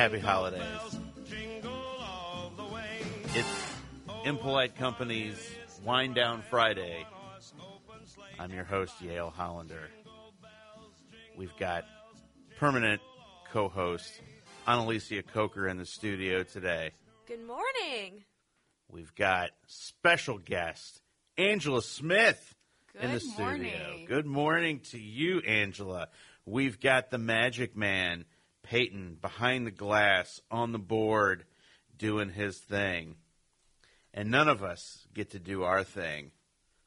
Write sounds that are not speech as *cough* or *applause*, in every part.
happy holidays. bells, jingle all the way. It's Impolite Company's Wind Down Friday. I'm your host, Yale Hollander. We've got permanent co host Analicia Coker in the studio today. Good morning. We've got special guest Angela Smith in the Good studio. morning. Good morning to you, Angela. We've got the magic man, Peyton, behind the glass on the board doing his thing. And none of us get to do our thing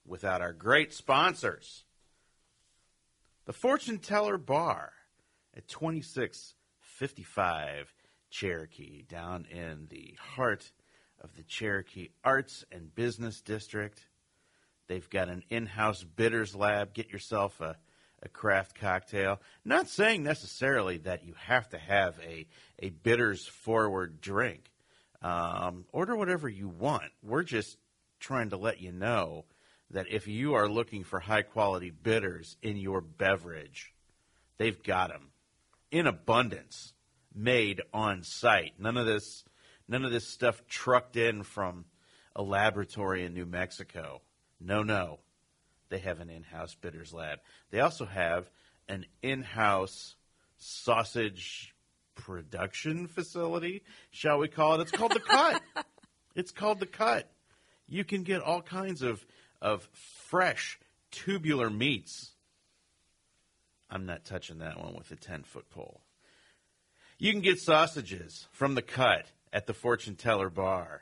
without our great sponsors. The Fortune Teller Bar at 2655 Cherokee, down in the heart of the Cherokee Arts and Business District. They've got an in house bitters lab. Get yourself a, a craft cocktail. Not saying necessarily that you have to have a, a bitters forward drink. Um, order whatever you want. We're just trying to let you know that if you are looking for high quality bitters in your beverage, they've got them in abundance, made on site. None of this, none of this stuff trucked in from a laboratory in New Mexico. No, no, they have an in-house bitters lab. They also have an in-house sausage production facility, shall we call it? It's called the Cut. *laughs* it's called the Cut. You can get all kinds of of fresh tubular meats. I'm not touching that one with a 10 foot pole. You can get sausages from the cut at the Fortune Teller Bar.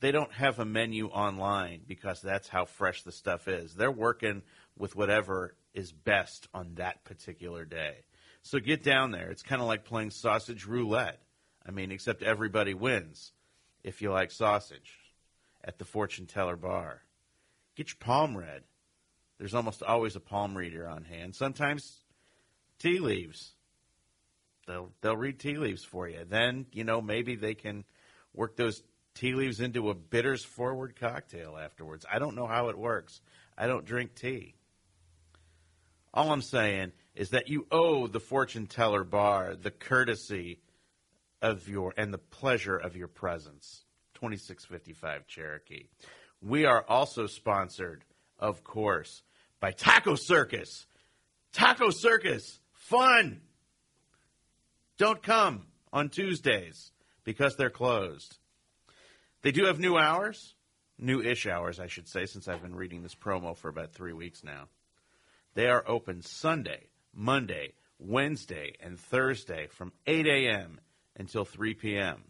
They don't have a menu online because that's how fresh the stuff is. They're working with whatever is best on that particular day. So get down there. It's kind of like playing sausage roulette. I mean, except everybody wins if you like sausage at the Fortune Teller Bar. Get your palm read. There's almost always a palm reader on hand. Sometimes tea leaves. They'll they'll read tea leaves for you. Then you know maybe they can work those tea leaves into a bitters forward cocktail afterwards. I don't know how it works. I don't drink tea. All I'm saying is that you owe the fortune teller bar the courtesy of your and the pleasure of your presence. 2655 Cherokee. We are also sponsored, of course, by Taco Circus. Taco Circus, fun. Don't come on Tuesdays because they're closed. They do have new hours, new ish hours, I should say, since I've been reading this promo for about three weeks now. They are open Sunday, Monday, Wednesday, and Thursday from 8 a.m. until 3 p.m.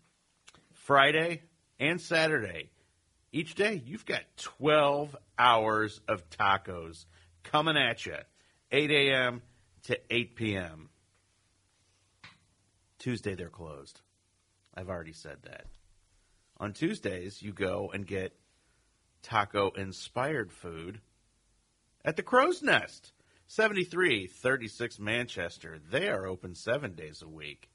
Friday and Saturday, each day you've got 12 hours of tacos coming at you, 8 a.m. to 8 p.m. Tuesday they're closed. I've already said that. On Tuesdays, you go and get taco inspired food at the Crow's Nest, 7336 Manchester. They are open seven days a week.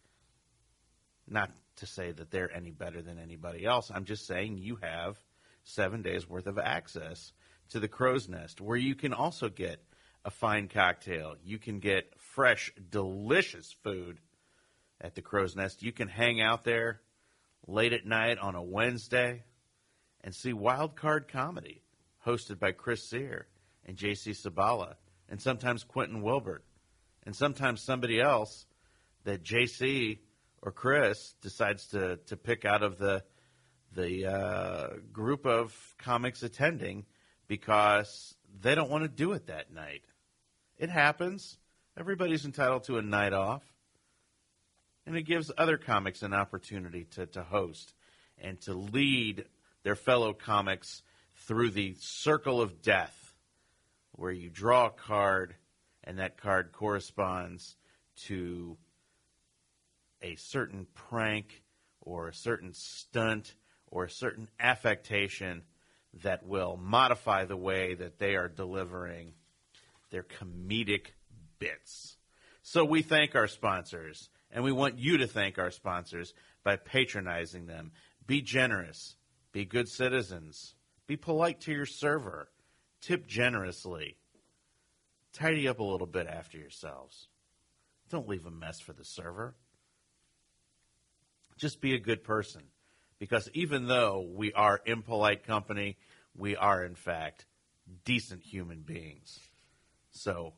Not to say that they're any better than anybody else. I'm just saying you have seven days worth of access to the Crow's Nest, where you can also get a fine cocktail. You can get fresh, delicious food at the Crow's Nest. You can hang out there late at night on a Wednesday and see Wild Card Comedy, hosted by Chris Sear and J.C. Sabala, and sometimes Quentin Wilbert, and sometimes somebody else that J.C. or Chris decides to, to pick out of the the uh, group of comics attending because they don't want to do it that night. It happens. Everybody's entitled to a night off. And it gives other comics an opportunity to, to host and to lead their fellow comics through the circle of death, where you draw a card and that card corresponds to a certain prank or a certain stunt or a certain affectation that will modify the way that they are delivering their comedic bits. So we thank our sponsors, and we want you to thank our sponsors by patronizing them. Be generous, be good citizens, be polite to your server, tip generously, tidy up a little bit after yourselves. Don't leave a mess for the server. Just be a good person. Because even though we are impolite company, we are, in fact, decent human beings. So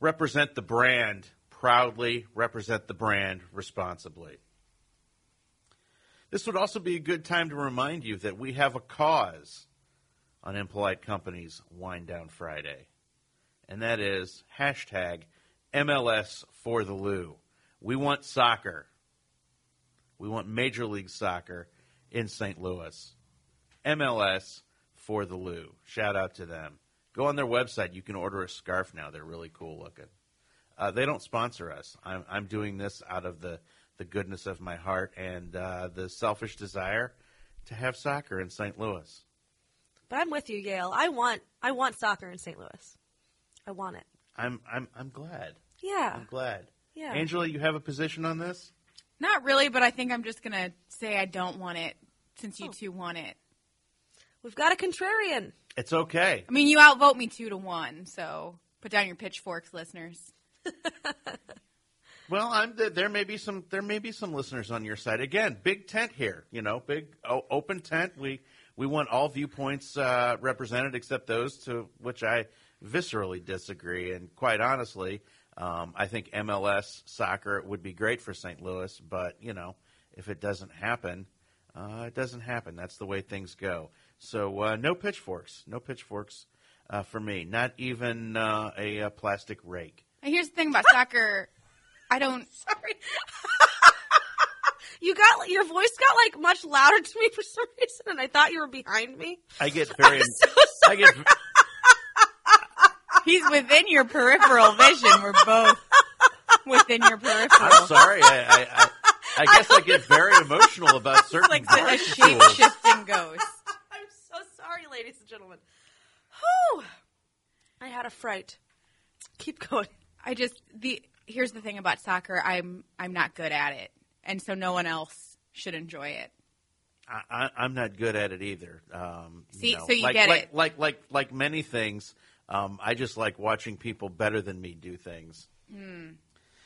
represent the brand proudly, represent the brand responsibly. This would also be a good time to remind you that we have a cause on Impolite Company's Wind Down Friday, and that is hashtag MLS for the Lou. We want soccer. We want Major League Soccer in St. Louis. MLS for the Lou. Shout out to them. Go on their website. You can order a scarf now. They're really cool looking. Uh, they don't sponsor us. I'm, I'm doing this out of the, the goodness of my heart and uh, the selfish desire to have soccer in St. Louis. But I'm with you, Yale. I want I want soccer in St. Louis. I want it. I'm I'm I'm glad. Yeah. I'm glad. Yeah. Angela, you have a position on this? Not really, but I think I'm just gonna say I don't want it since you Oh. two want it. We've got a contrarian. It's okay. I mean, you outvote me two to one, so put down your pitchforks, listeners. *laughs* Well, I'm th- there may be some there may be some listeners on your side. Again, big tent here, you know, big open tent. We we want all viewpoints uh, represented except those to which I viscerally disagree. And quite honestly, um, I think MLS soccer would be great for St. Louis, but you know, if it doesn't happen, uh, it doesn't happen. That's the way things go. So uh, no pitchforks, no pitchforks uh, for me. Not even uh, a, a plastic rake. And here's the thing about soccer. I don't. *laughs* Sorry. *laughs* you got your voice got like much louder to me for some reason, and I thought you were behind me. I get *laughs* very. so I get. He's within your peripheral vision. We're both within your peripheral. I'm sorry. I, I, I, I guess I get very emotional about certain like bar a shape shifting ghost. I'm so sorry, ladies and gentlemen. Whew. I had a fright. Keep going. I just the here's the thing about soccer. I'm I'm not good at it, and so no one else should enjoy it. I, I, I'm not good at it either. Um, See, know, so you like, get like, it. Like like like many things, um, I just like watching people better than me do things. Hmm.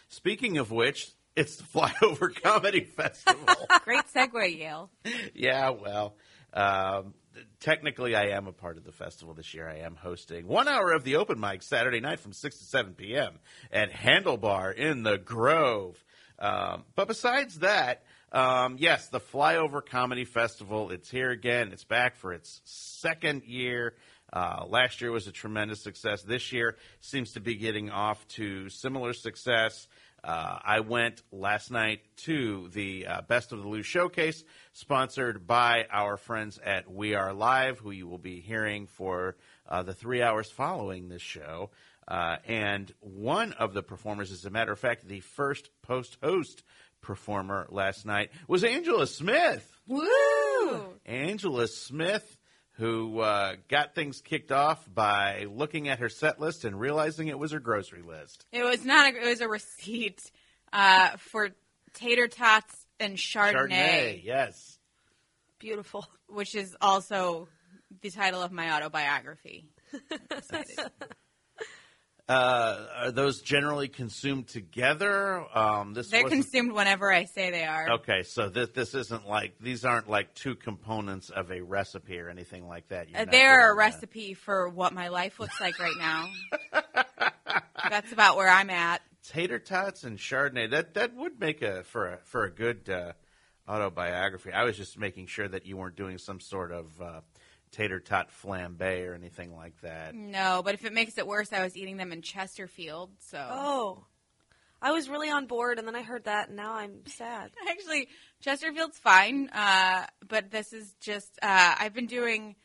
Speaking of which, it's the *laughs* Flyover Comedy Festival. *laughs* Great segue, Yale. *laughs* yeah, well, um, technically, I am a part of the festival this year. I am hosting one hour of the open mic Saturday night from 6 to 7 p.m. at Handlebar in the Grove. Um, but besides that, um, yes, the Flyover Comedy Festival, it's here again. It's back for its second year. Uh, last year was a tremendous success. This year seems to be getting off to similar success. Uh, I went last night to the uh, Best of the Lou showcase, sponsored by our friends at We Are Live, who you will be hearing for uh, the three hours following this show. Uh, and one of the performers, as a matter of fact, the first post host performer last night was Angela Smith. Woo! Angela Smith, who uh, got things kicked off by looking at her set list and realizing it was her grocery list. It was not. A, it was a receipt uh, for tater tots and Chardonnay, yes. Beautiful. which is also the title of my autobiography. *laughs* Uh, are those generally consumed together? Um, this They're wasn't- consumed whenever I say they are. Okay, so this this isn't like these aren't like two components of a recipe or anything like that. Uh, they're a that. recipe for what my life looks like right now. *laughs* That's about where I'm at. tater tots and Chardonnay. That that would make a for a for a good uh, autobiography. I was just making sure that you weren't doing some sort of uh, tater tot flambe or anything like that. No, but if it makes it worse, I was eating them in Chesterfield. So Oh. I was really on board, and then I heard that, and now I'm sad. *laughs* actually, Chesterfield's fine. Uh, but this is just uh, I've been doing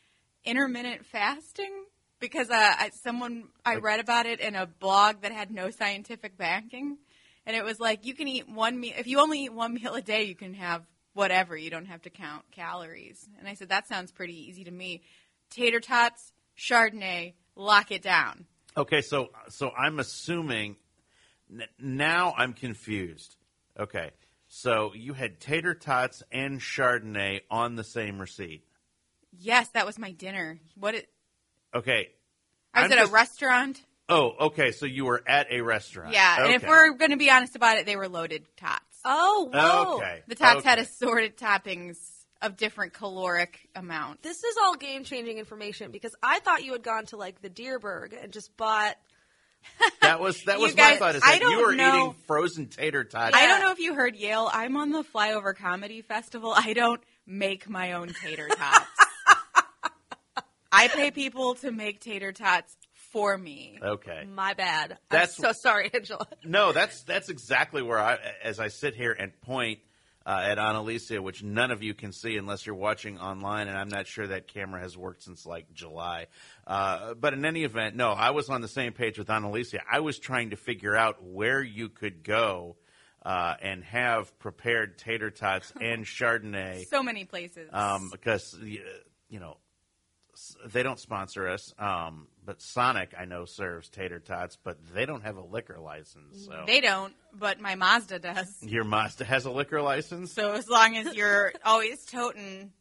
intermittent fasting because uh, I, someone I read about it in a blog that had no scientific backing, and it was like you can eat one meal. If you only eat one meal a day, you can have whatever. You don't have to count calories. And I said that sounds pretty easy to me. Tater tots, Chardonnay, lock it down. Okay, so so I'm assuming n- now I'm confused. Okay, so you had tater tots and Chardonnay on the same receipt. Yes, that was my dinner. What? It, Okay. I was I'm at just- a restaurant. Oh, okay. So you were at a restaurant. Yeah, and if we're going to be honest about it, they were loaded tots. Oh, whoa. okay, The tots had assorted toppings of different caloric amounts. This is all game changing information because I thought you had gone to like the Dierberg and just bought. *laughs* That was that You was my thought. Is I that you don't were know- eating frozen tater tots? I don't know if you heard Yale. I'm on the Flyover Comedy Festival. I don't make my own tater tots. *laughs* I pay people to make tater tots for me. Okay. My bad. That's- I'm so sorry, *laughs* Angela. No, that's that's exactly where I, as I sit here and point uh, at Analicia, which none of you can see unless you're watching online, and I'm not sure that camera has worked since like July. Uh, but in any event, no, I was on the same page with Analicia. I was trying to figure out where you could go uh, and have prepared tater tots *laughs* and Chardonnay, So many places. um, because you know they don't sponsor us. Um, but Sonic, I know, serves tater tots, but they don't have a liquor license. So they don't, but my Mazda does. your Mazda has a liquor license. So as long as you're *laughs* always toting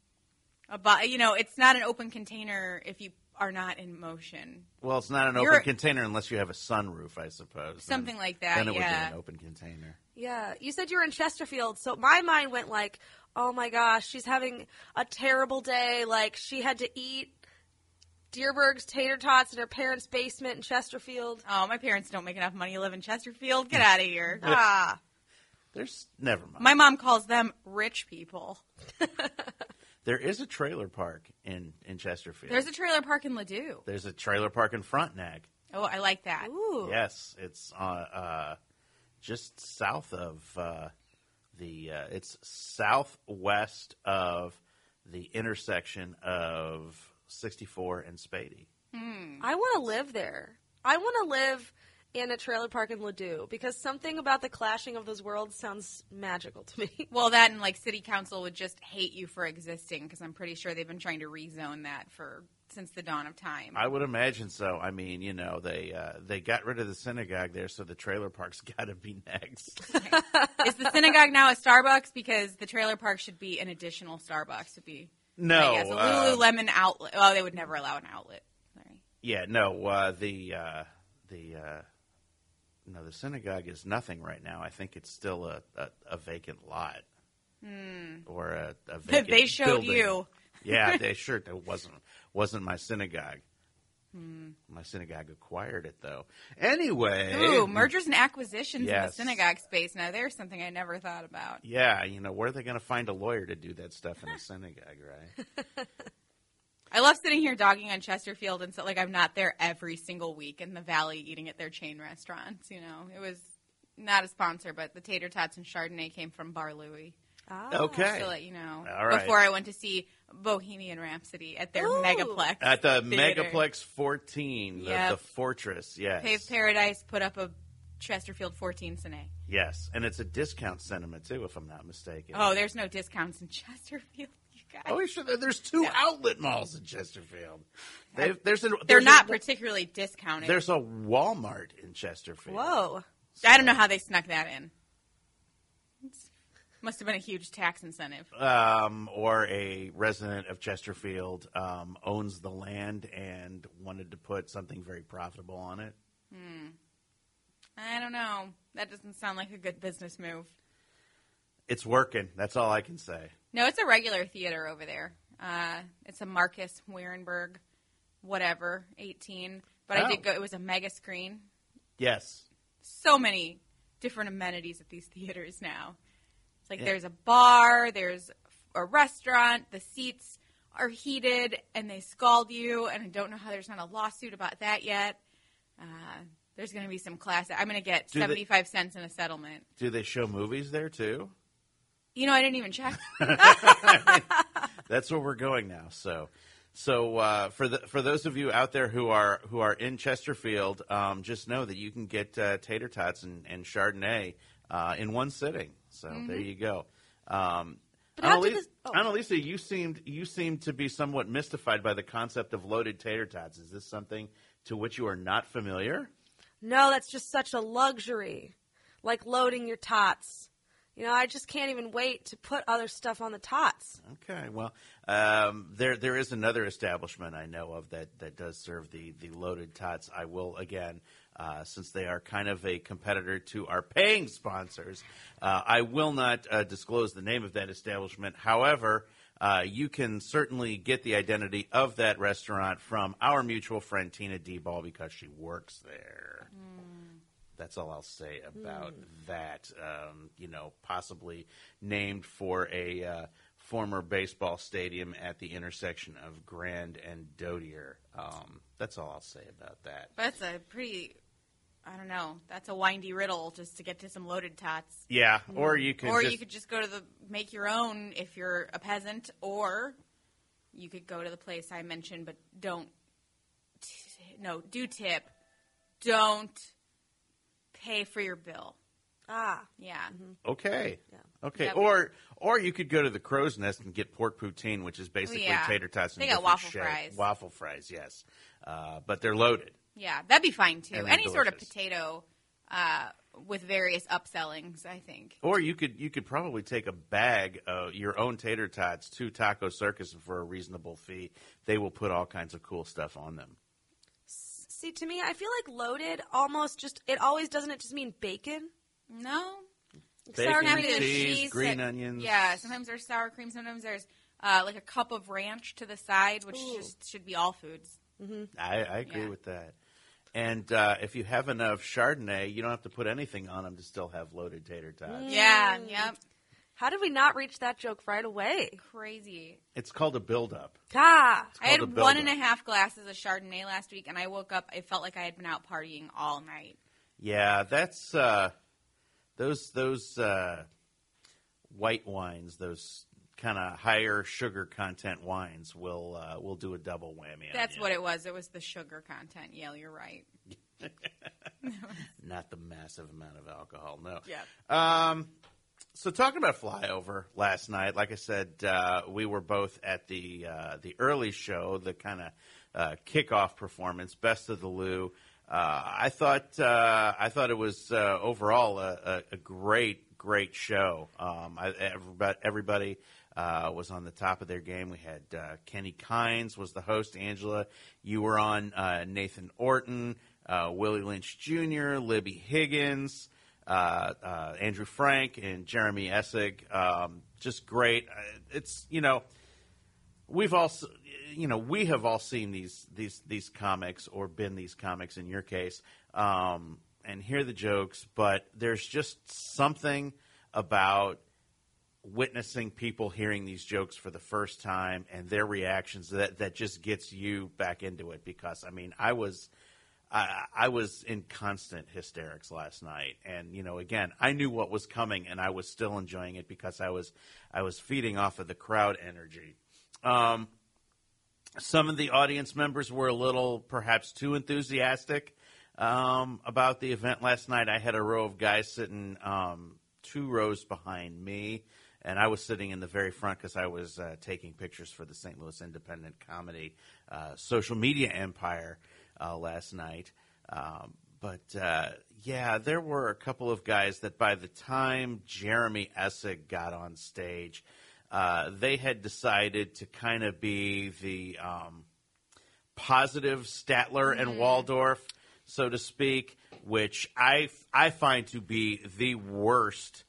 a bo- you know, it's not an open container if you are not in motion. Well, it's not an You're- open container unless you have a sunroof, I suppose. Something Then- like that, Then it yeah. would be an open container. Yeah, you said you were in Chesterfield, so my mind went like, "Oh my gosh, she's having a terrible day. Like she had to eat Dierbergs tater tots in her parents' basement in Chesterfield." Oh, my parents don't make enough money to live in Chesterfield. Get out of here. Ah, There's never mind. My mom calls them rich people. *laughs* there is a trailer park in in Chesterfield. There's a trailer park in Ladue. There's a trailer park in Frontenac. Oh, I like that. ooh, Yes, it's uh, uh, just south of uh, the. Uh, it's southwest of the intersection of 64 and Spoede. I want to live there. I want to live in a trailer park in Ladue because something about the clashing of those worlds sounds magical to me. *laughs* Well, that and like city council would just hate you for existing because I'm pretty sure they've been trying to rezone that for since the dawn of time. I would imagine so. I mean, you know, they uh, they got rid of the synagogue there, so the trailer park's *laughs* got to be next. Is the synagogue now a Starbucks? Because the trailer park should be an additional Starbucks to be. No, a uh, Lululemon outlet. Oh, they would never allow an outlet. Sorry. yeah, no. Uh, the uh, the uh, no, the synagogue is nothing right now. I think it's still a, a, a vacant lot or a, a *laughs* vacant. Hmm. they showed building. you. yeah, they sure it wasn't wasn't my synagogue. My synagogue acquired it though. Anyway, Ooh, mergers and acquisitions in the synagogue space. Now there's something I never thought about. yeah, you know where are they going to find a lawyer to do that stuff in a *laughs* synagogue, right? I love sitting here dogging on Chesterfield and so like I'm not there every single week in the valley eating at their chain restaurants. You know, it was not a sponsor, but the tater tots and Chardonnay came from Bar Louie. Ah. Okay. Just to let you know. All right. Before I went to see Bohemian Rhapsody at their Ooh. Megaplex. At the theater. Megaplex 14, the, Yep. the Fortress, yes. Paved Paradise put up a Chesterfield 14 Cine. Yes, and it's a discount cinema too, if I'm not mistaken. Oh, there's no discounts in *laughs* Chesterfield, you guys. Oh, sure. there- uh, There's two outlet malls in Chesterfield. They've, there's a, They're not A, particularly discounted. there's a Walmart in Chesterfield. Whoa. I don't know how they snuck that in. Must have been a huge tax incentive. Um, or a resident of Chesterfield um, owns the land and wanted to put something very profitable on it. I don't know. That doesn't sound like a good business move. It's working. That's all I can say. No, it's a regular theater over there. Uh, it's a Marcus Wehrenberg, whatever, 18. But I Oh. did go. It was a mega screen. Yes. So many different amenities at these *laughs* theaters now. Like Yeah. there's a bar, there's a restaurant, the seats are heated, and they scald you. And I don't know how there's not a lawsuit about that yet. Uh, there's going to be some class. I'm going to get Do they- 75 cents in a settlement. Do they show movies there too? You know, I didn't even check. *laughs* That's where we're going now. So, So uh, for the, for those of you out there who are who are in Chesterfield, um, just know that you can get uh, tater tots and, and Chardonnay uh, in one sitting. So there you go. Um, Analicia, this- oh. Analicia, you seemed you seemed to be somewhat mystified by the concept of loaded tater tots. Is this something to which you are not familiar? No, that's just such a luxury. Like loading your tots. You know, I just can't even wait to put other stuff on the tots. Okay, well, um, there there is another establishment I know of that, that does serve the, the loaded tots. I will again, uh, since they are kind of a competitor to our paying sponsors, uh, I will not uh, disclose the name of that establishment. However, uh, you can certainly get the identity of that restaurant from our mutual friend Tina D Ball because she works there. That's all I'll say about that. Um, you know, possibly named for a uh, former baseball stadium at the intersection of Grand and Dodier. Um, that's all I'll say about that. That's a pretty. I don't know. That's a windy riddle just to get to some loaded tots. Yeah, or you could or just, you could just go to the make your own if you're a peasant, or you could go to the place I mentioned, but don't. T- no, do tip. Don't pay for your bill. Ah. Yeah. okay, Yeah. okay, Yeah. or or you could go to the Crow's Nest and get pork poutine, which is basically yeah. tater tots. in They a got different waffle shape. fries. Waffle fries, yes, uh, but they're loaded. Yeah, that'd be fine too. And they're Any sort of delicious. potato uh, with various upsellings, I think. Or you could you could probably take a bag of your own tater tots to Taco Circus for a reasonable fee. They will put all kinds of cool stuff on them. See, to me, I feel like loaded almost just, it always doesn't it just mean bacon? No, Bacon, Sour cream there's cheese, cheese green that- onions. Yeah, sometimes there's sour cream. Sometimes there's uh, like a cup of ranch to the side, which Ooh. just should be all foods. I, I agree Yeah. with that. And uh, if you have enough Chardonnay, you don't have to put anything on them to still have loaded tater tots. Yeah, yep. How did we not reach that joke right away? Crazy. It's called a build-up. Ah. I had called a one and a build-up. half glasses of Chardonnay last week, and I woke up. I felt like I had been out partying all night. Yeah, that's uh, those those uh, white wines, those kind of higher sugar content wines will uh, will do a double whammy. on That's you. what it was. It was the sugar content. Yeah, you're right. *laughs* *laughs* not the massive amount of alcohol. No. Yeah. Um, so talking about flyover last night, like I said, uh, we were both at the uh, the early show, the kind of uh, kickoff performance, best of the Lou. Uh, I thought uh, I thought it was uh, overall a, a, great great show. Um, I, everybody everybody was on the top of their game. We had Kenny Kines was the host. Angela, you were on. Nathan Orton, Willie Lynch Jr., Libby Higgins Andrew Frank and Jeremy Essig. Um, just great. Uh, It's you know we've all you know we have all seen these these these comics or been these comics in your case um, and hear the jokes, but there's just something about witnessing people hearing these jokes for the first time and their reactions that that just gets you back into it because I mean I was I, I was in constant hysterics last night, and you know, again, I knew what was coming, and I was still enjoying it because I was I was feeding off of the crowd energy. Um, some of the audience members were a little, perhaps, too enthusiastic um, about the event last night. I had a row of guys sitting um, two rows behind me, and I was sitting in the very front because I was uh, taking pictures for the St. Louis Independent Comedy uh, social media empire uh, last night. Um, but uh, yeah, there were a couple of guys that by the time Jeremy Essig got on stage, uh, they had decided to kind of be the um, positive Statler and Waldorf, so to speak, which I I find to be the worst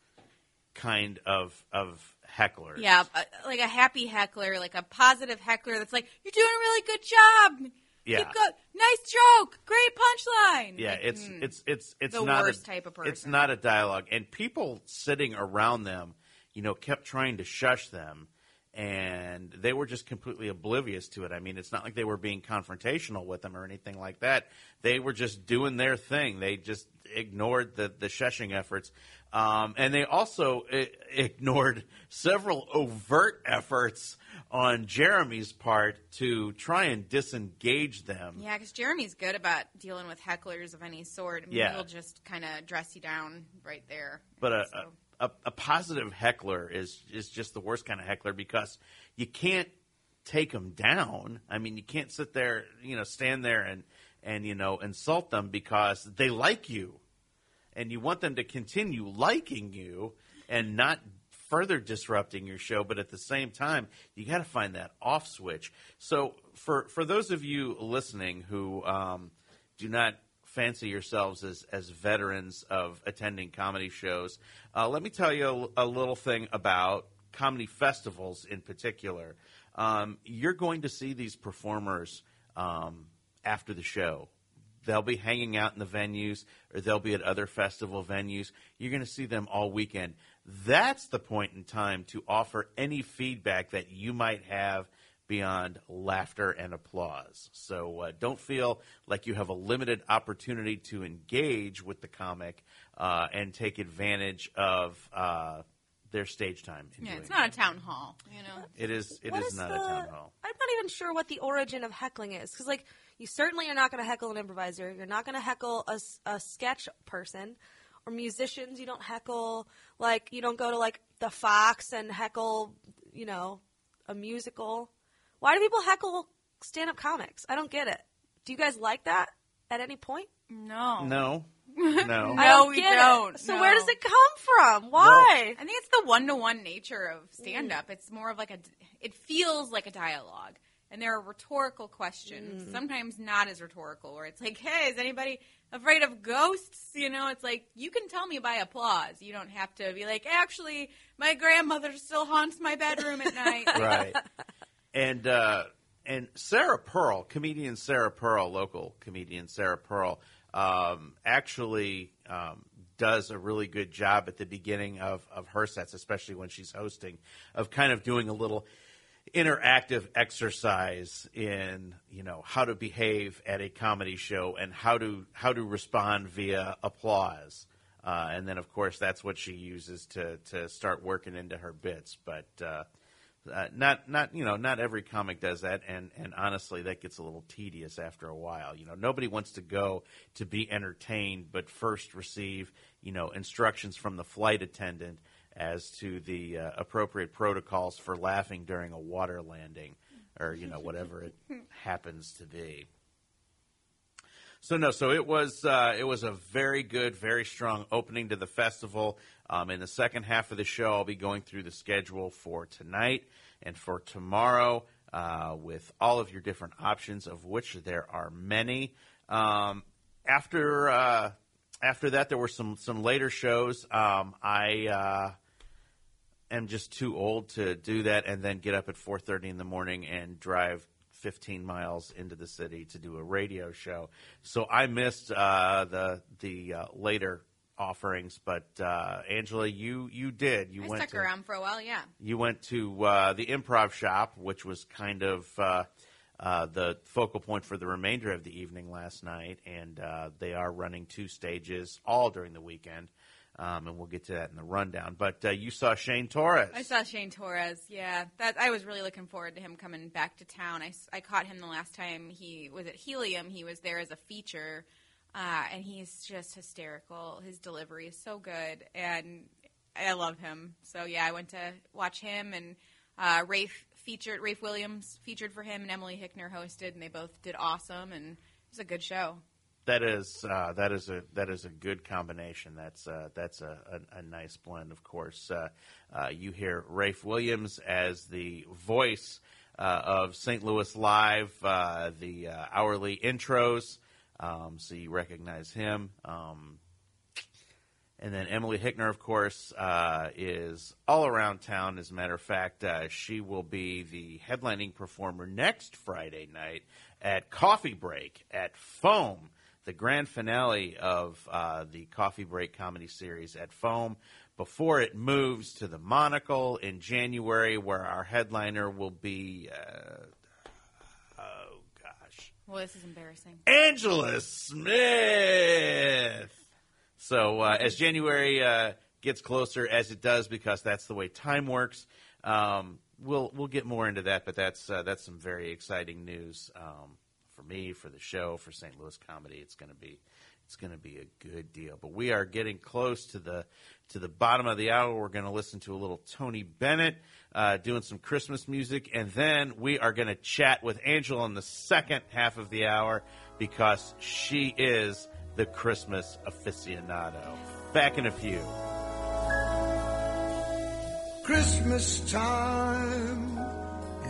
kind of of hecklers. Yeah, uh, like a happy heckler, like a positive heckler that's like, "You're doing a really good job. Yeah. Keep nice joke, great punchline." Yeah, Like, it's mm. it's it's it's The not worst a, type of person. It's not a dialogue, and people sitting around them, you know, kept trying to shush them, and they were just completely oblivious to it. I mean, it's not like they were being confrontational with them or anything like that. They were just doing their thing. They just ignored the the shushing efforts, um, and they also I- ignored several overt efforts on Jeremy's part to try and disengage them. Yeah, because Jeremy's good about dealing with hecklers of any sort. I mean, Yeah. he'll just kind of dress you down right there. But a, So- a, a positive heckler is is just the worst kind of heckler because you can't take them down. I mean, you can't sit there, you know, stand there and and you know insult them because they like you, and you want them to continue liking you and not further disrupting your show. But at the same time, you got to find that off switch. So for for those of you listening who um, do not fancy yourselves as, as veterans of attending comedy shows, uh, let me tell you a, a little thing about comedy festivals in particular. Um, you're going to see these performers um, after the show. They'll be hanging out in the venues or they'll be at other festival venues. You're going to see them all weekend. That's the point in time to offer any feedback that you might have beyond laughter and applause. So uh, don't feel like you have a limited opportunity to engage with the comic uh, and take advantage of uh, their stage time. yeah, it's not a town hall, you know. It is. It What is not the- a town hall. I'm not even sure what the origin of heckling is. Because, like, you certainly are not going to heckle an improviser. You're not going to heckle a, a sketch person. Or musicians, you don't heckle, like, you don't go to, like, the Fox and heckle, you know, a musical. Why do people heckle stand up comics? I don't get it. Do you guys like that at any point? No. No, *laughs* no. I No, don't we get it. don't. So No. where does it come from? Why? I think it's the one to one nature of stand up. Mm. It's more of like a, it feels like a dialogue. And there are rhetorical questions, sometimes not as rhetorical, where it's like, hey, is anybody afraid of ghosts? You know, it's like, you can tell me by applause. You don't have to be like, actually, my grandmother still haunts my bedroom at night. *laughs* right. And uh, and Sarah Pearl, comedian Sarah Pearl, local comedian Sarah Pearl, um, actually um, does a really good job at the beginning of, of her sets, especially when she's hosting, of kind of doing a little interactive exercise in you know how to behave at a comedy show and how to how to respond via applause. Uh, and then of course that's what she uses to to start working into her bits. But uh, uh, not not you know not every comic does that. And and honestly that gets a little tedious after a while. You know nobody wants to go to be entertained but first receive you know instructions from the flight attendant as to the uh, appropriate protocols for laughing during a water landing or you know whatever it *laughs* happens to be so no, so it was uh, it was a very good, very strong opening to the festival. Um, in the second half of the show, I'll be going through the schedule for tonight and for tomorrow uh, with all of your different options, of which there are many. Um, after uh, after that, there were some some later shows. Um, I uh, am just too old to do that and then get up at 4:30 in the morning and drive 15 miles into the city to do a radio show. So I missed uh, the the uh, later offerings, but uh, Angela, you you did. You I went stuck to, around for a while, yeah. You went to uh, the Improv Shop, which was kind of uh, uh, the focal point for the remainder of the evening last night, and uh, they are running two stages all during the weekend. Um, and we'll get to that in the rundown. But uh, you saw Shane Torres. I saw Shane Torres. Yeah, that I was really looking forward to him coming back to town. I, I caught him the last time he was at Helium. He was there as a feature, uh, and he's just hysterical. His delivery is so good, and I love him. So yeah, I went to watch him and uh, Rafe featured. Rafe Williams featured for him, and Emily Hickner hosted, and they both did awesome, and it was a good show. That is uh, that is a that is a good combination. That's uh, that's a, a, a nice blend. Of course, uh, uh, you hear Rafe Williams as the voice uh, of St. Louis Live, uh, the hourly intros, um, so you recognize him. Um, and then Emily Hickner, of course, is all around town. As a matter of fact, she will be the headlining performer next Friday night at Coffee Break at Foam, the grand finale of uh, the Coffee Break comedy series at Foam, before it moves to the Monocle in January, where our headliner will be. Uh, oh, gosh. Well, this is embarrassing. Angela Smith. So uh, as January uh, gets closer, as it does, because that's the way time works, um, we'll we'll get more into that, but that's uh, that's some very exciting news um, for me, for the show, for St. Louis comedy. It's going to be it's going to be a good deal. But we are getting close to the to the bottom of the hour. We're going to listen to a little Tony Bennett uh, doing some Christmas music, and then we are going to chat with Angela in the second half of the hour because she is the Christmas aficionado. Back in a few. Christmas time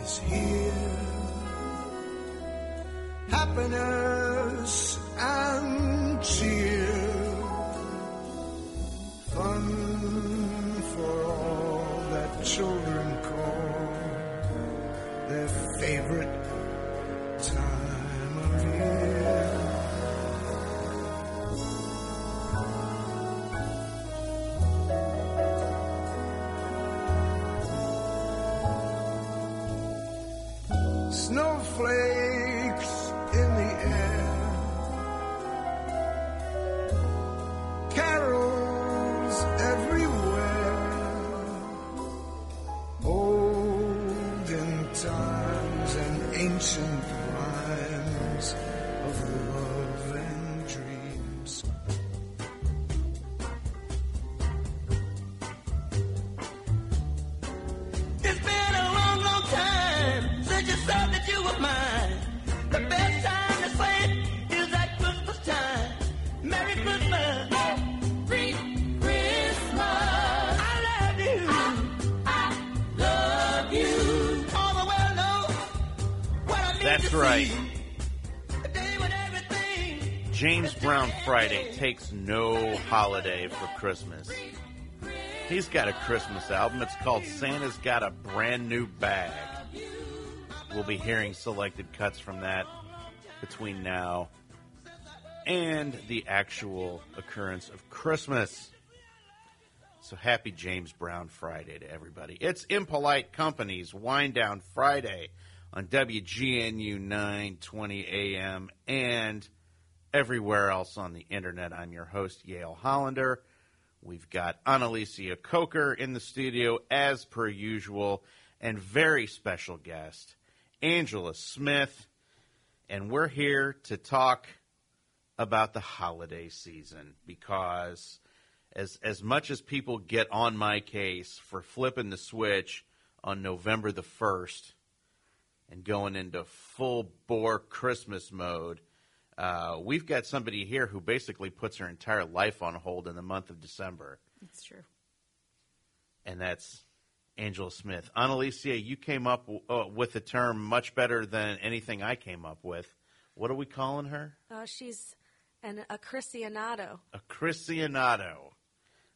is here. Happiness and cheer. Fun for all that children call their favorite Friday takes no holiday for Christmas. He's got a Christmas album. It's called Santa's Got a Brand New Bag. We'll be hearing selected cuts from that between now and the actual occurrence of Christmas. So happy James Brown Friday to everybody. It's Impolite Company's Wind Down Friday on WGNU 920 AM and everywhere else on the internet. I'm your host, Yale Hollander. We've got Analicia Coker in the studio as per usual, and very special guest, Angela Smith. And we're here to talk about the holiday season because as as much as people get on my case for flipping the switch on November the 1st and going into full bore Christmas mode, uh, we've got somebody here who basically puts her entire life on hold in the month of December, That's true. and that's Angela Smith. Analicia, you came up uh, with the term much better than anything I came up with. What are we calling her? Uh, she's an acrisionado. A Christianato.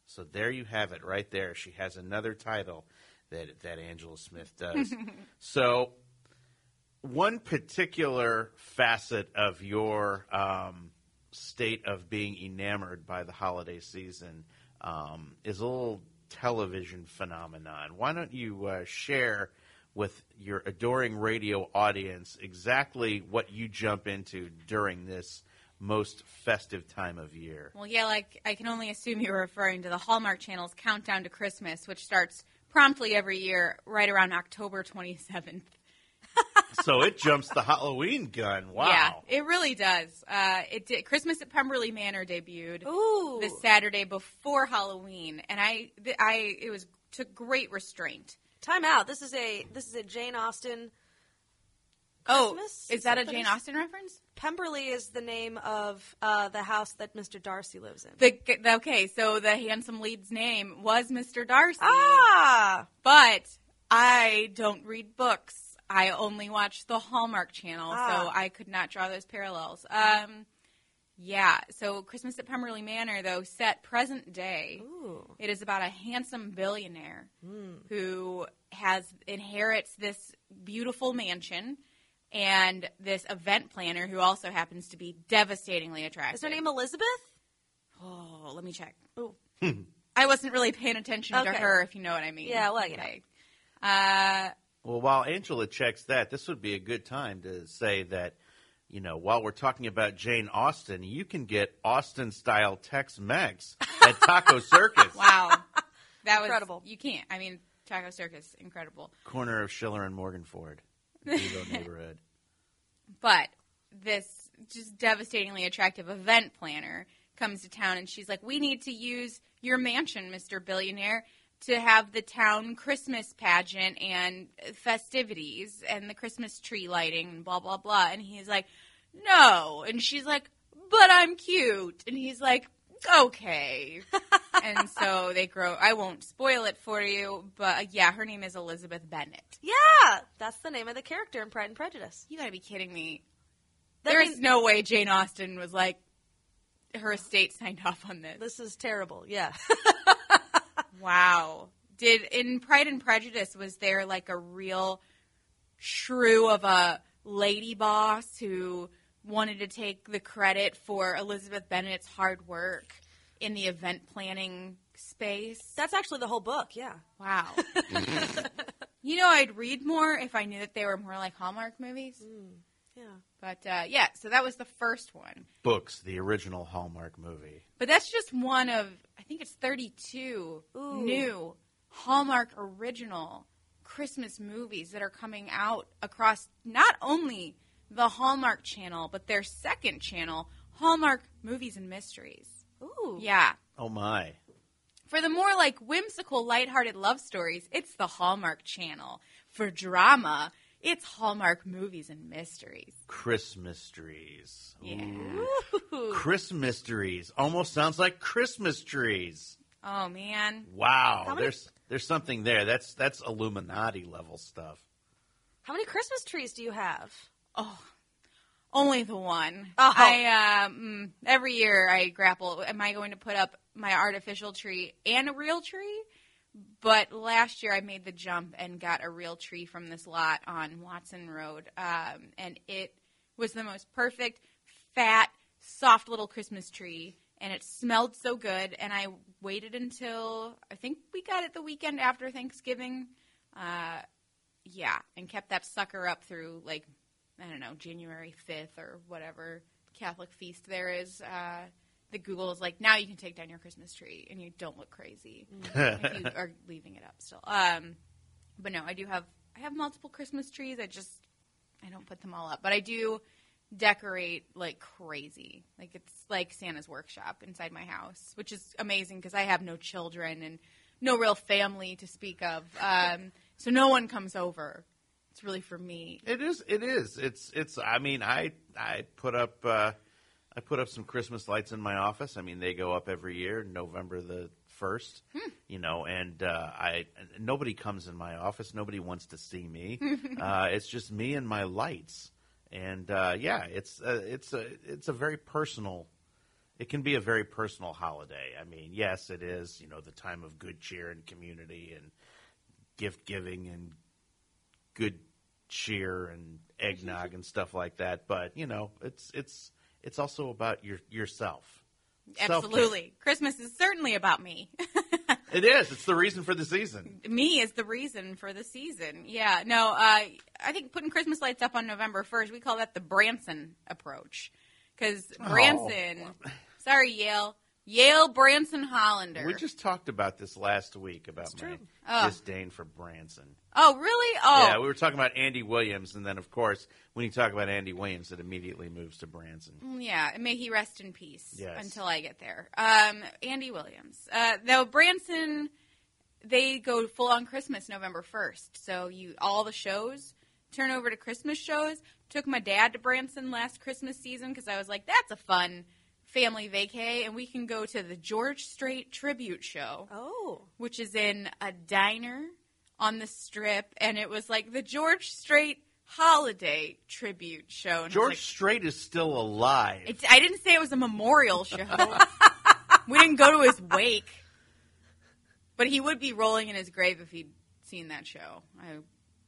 So there you have it, right there. She has another title that that Angela Smith does. *laughs* so one particular facet of your um, state of being enamored by the holiday season um, is a little television phenomenon. Why don't you uh, share with your adoring radio audience exactly what you jump into during this most festive time of year? Well, yeah, like I can only assume you're referring to the Hallmark Channel's Countdown to Christmas, which starts promptly every year right around October 27th. So it jumps the Halloween gun. *laughs* Wow. Yeah, it really does. Uh, it did. Christmas at Pemberley Manor debuted Ooh. the Saturday before Halloween, and I, th- I, it was to great restraint. Time out. This is a this is a Jane Austen. Oh, Christmas? is that a Jane? Austen reference? Pemberley is the name of uh, the house that Mr. Darcy lives in. The, the- okay, so the handsome lead's name was Mr. Darcy, ah, but I don't read books. I only watch the Hallmark Channel, so Ah. I could not draw those parallels. Um, yeah, so Christmas at Pemberley Manor, though, set present day. Ooh. It is about a handsome billionaire who has inherits this beautiful mansion and this event planner who also happens to be devastatingly attractive. is her name Elizabeth? Oh, let me check. Ooh. *laughs* I wasn't really paying attention to her, if you know what I mean. Yeah, well, you know. Uh, Well, while Angela checks that, this would be a good time to say that, you know, while we're talking about Jane Austen, you can get Austen style Tex Mex at *laughs* Taco Circus. wow, that was Incredible. You can't. I mean, Taco Circus, incredible. Corner of Schiller and Morgan Ford. *laughs* Bevo neighborhood. But this just devastatingly attractive event planner comes to town and she's like, We need to use your mansion, Mr. Billionaire, to have the town Christmas pageant and festivities and the Christmas tree lighting and blah, blah, blah. And he's like, No. And she's like, But I'm cute. And he's like, Okay. *laughs* and so they grow. I won't spoil it for you, but uh, yeah, her name is Elizabeth Bennet. Yeah, that's the name of the character in Pride and Prejudice. You gotta be kidding me. That There is no way Jane Austen was like her estate signed off on this. This is terrible. Yeah. *laughs* Wow. Did in Pride and Prejudice was there like a real shrew of a lady boss who wanted to take the credit for Elizabeth Bennet's hard work in the event planning space? that's actually the whole book. Yeah. Wow. *laughs* *laughs* you know, I'd read more if I knew that they were more like Hallmark movies. Mm. Yeah. But uh, yeah, so that was the first one. Books, the original Hallmark movie. But that's just one of, I think it's 32 Ooh. new Hallmark original Christmas movies that are coming out across not only the Hallmark channel, but their second channel, Hallmark Movies and Mysteries. Ooh. Yeah. Oh my. For the more like whimsical, lighthearted love stories, it's the Hallmark channel. For drama, it's Hallmark Movies and Mysteries. Christmas trees. Yeah. Ooh. Christmas trees. Almost sounds like Christmas trees. Oh man. Wow. Many- There's there's something there. That's that's Illuminati level stuff. How many Christmas trees do you have? Oh, only the one. Oh. I um every year I grapple. Am I going to put up my artificial tree and a real tree? But last year I made the jump and got a real tree from this lot on Watson Road, um, and it was the most perfect, fat, soft little Christmas tree, and it smelled so good. And I waited until I think we got it the weekend after Thanksgiving. Uh, yeah, and kept that sucker up through like I don't know January fifth or whatever Catholic feast there is. Uh, the Google is like now you can take down your Christmas tree and you don't look crazy if you *laughs* are leaving it up still. Um, but no, I do have I have multiple Christmas trees. I just I don't put them all up, but I do decorate like crazy. Like it's like Santa's workshop inside my house, which is amazing because I have no children and no real family to speak of. Um, so no one comes over. It's really for me. It is. It is. It's. It's. I mean, I. I put up. Uh, I put up some Christmas lights in my office. I mean, they go up every year, November the first. You know, and uh, I. Nobody comes in my office. Nobody wants to see me. *laughs* uh, it's just me and my lights. And uh, yeah, it's. Uh, it's a. It's a very personal. It can be a very personal holiday. I mean, yes, it is. You know, the time of good cheer and community and gift giving and good cheer and eggnog and stuff like that. But you know, it's it's it's also about your yourself. Self-care. Absolutely. Christmas is certainly about me. *laughs* It is. It's the reason for the season. me is the reason for the season. Yeah, no, uh, I think putting Christmas lights up on November 1st, we call that the Branson approach. Because Branson, sorry, Yale, Yale Branson Hollander. We just talked about this last week about my. Oh. disdain for Branson. Oh, really? Oh, Yeah, we were talking about Andy Williams, and then of course, when you talk about Andy Williams, it immediately moves to Branson. Yeah, may he rest in peace Yes. until I get there. Um, Andy Williams. Uh, though Branson, they go full on Christmas November first. So you all the shows turn over to Christmas shows. Took my dad to Branson last Christmas season because I was like, that's a fun family vacay, and we can go to the George Strait tribute show Oh. which is in a diner on the strip, and it was like the George Strait holiday tribute show. And George like, Strait is still alive. it's, I didn't say it was a memorial show. *laughs* we didn't go to his wake, but he would be rolling in his grave if he'd seen that show. I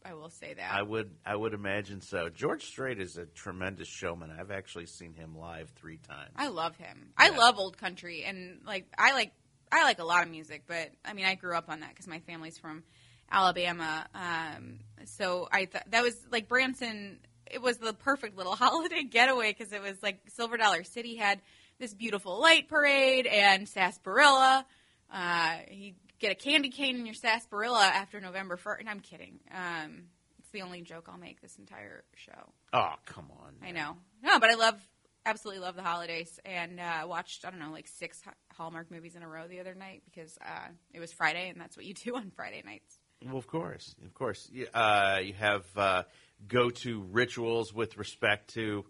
I will say that. I would I would imagine so. George Strait is a tremendous showman. I've actually seen him live three times. I love him. I love old country, and like I like I like a lot of music, but I mean I grew up on that because my family's from Alabama. Um, so I thought that was like Branson. It was the perfect little *laughs* holiday getaway because it was like Silver Dollar City had this beautiful light parade and sarsaparilla. Uh, he get a candy cane in your sarsaparilla after November 1st. And I'm kidding. Um, it's the only joke I'll make this entire show. Oh, come on. I know. No, but I love, absolutely love the holidays. And uh, watched, I don't know, like six Hallmark movies in a row the other night because uh, it was Friday, and that's what you do on Friday nights. Well, of course, of course. You, uh, you have uh, go-to rituals with respect to